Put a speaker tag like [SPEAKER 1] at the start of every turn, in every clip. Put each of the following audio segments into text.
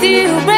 [SPEAKER 1] be up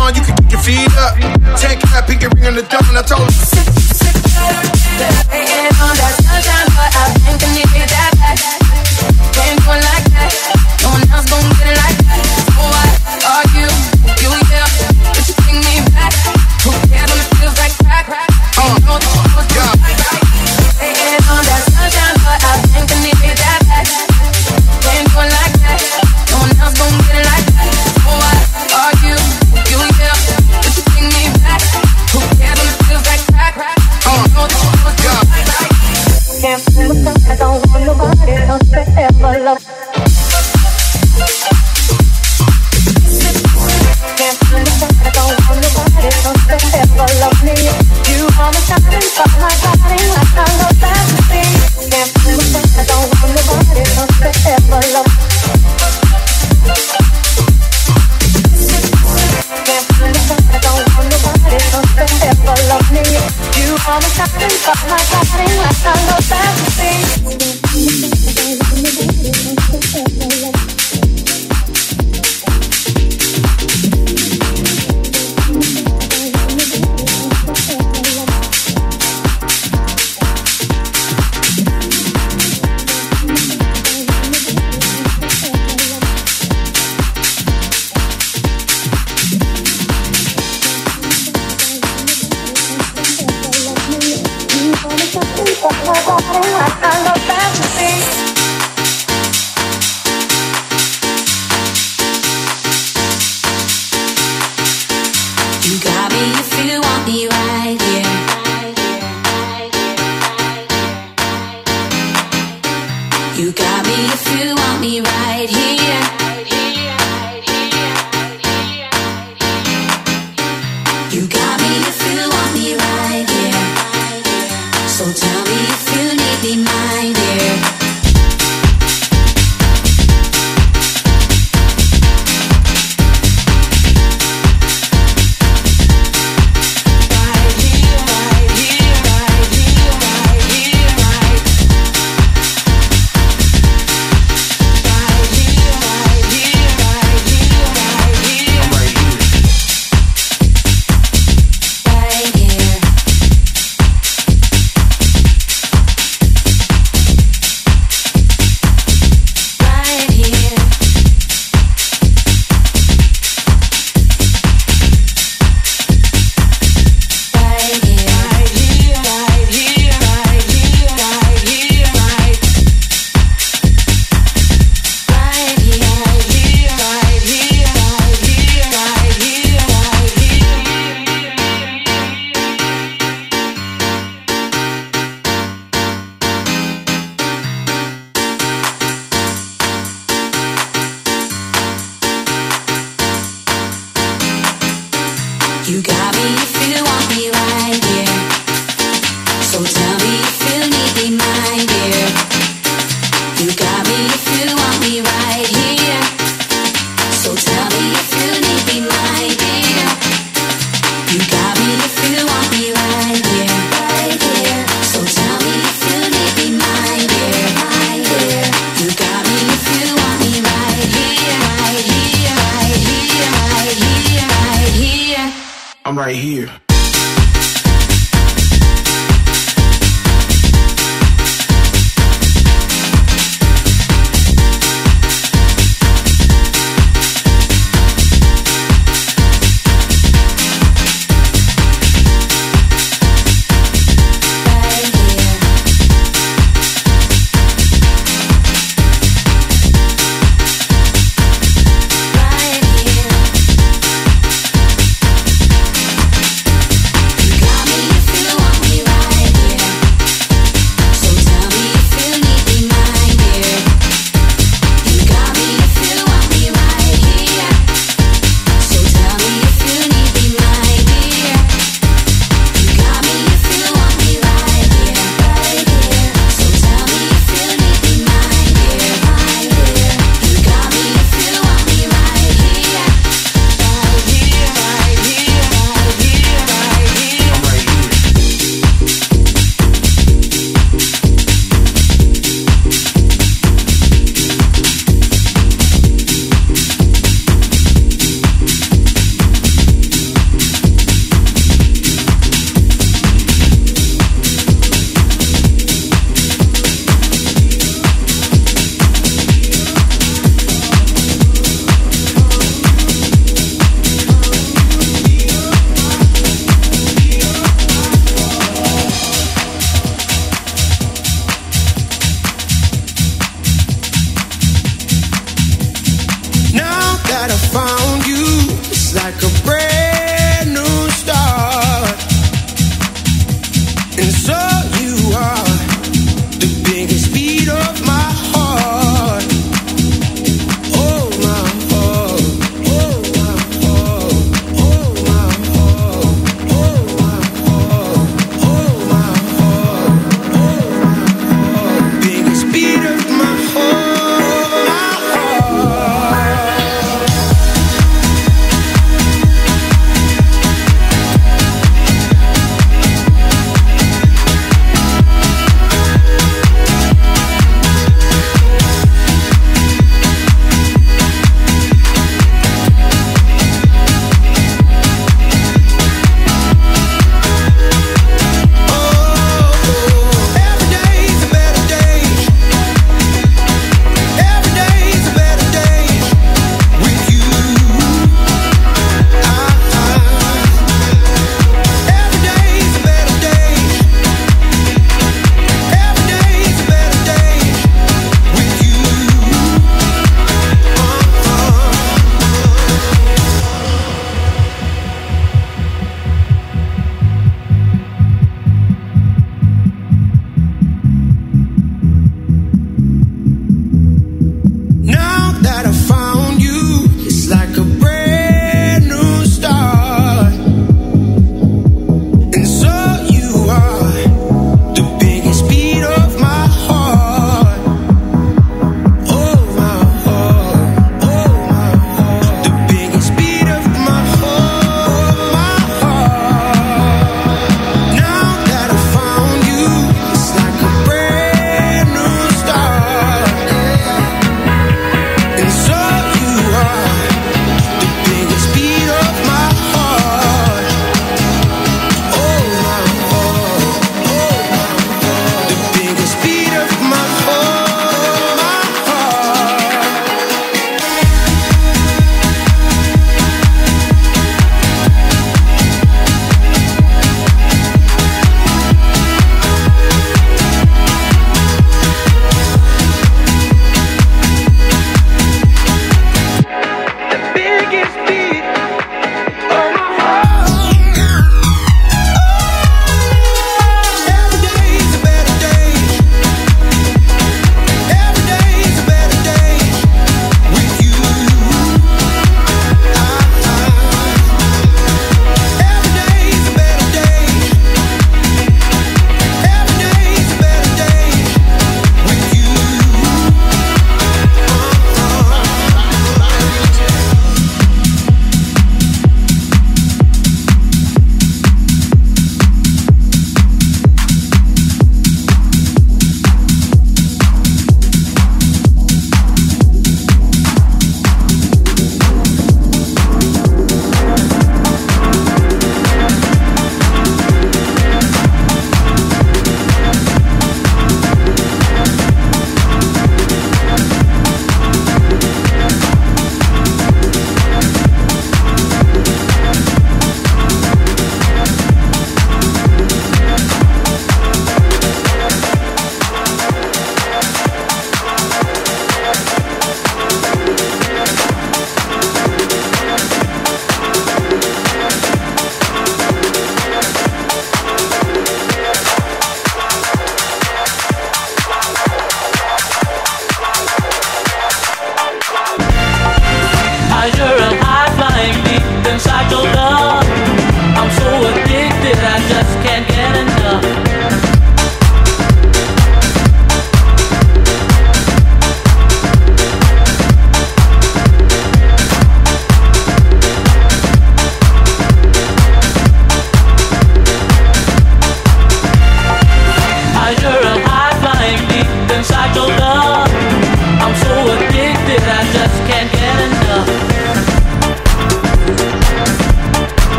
[SPEAKER 2] on, you can get
[SPEAKER 3] your feet up. Take that pinky ring on the dawn. I told you.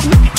[SPEAKER 4] Trying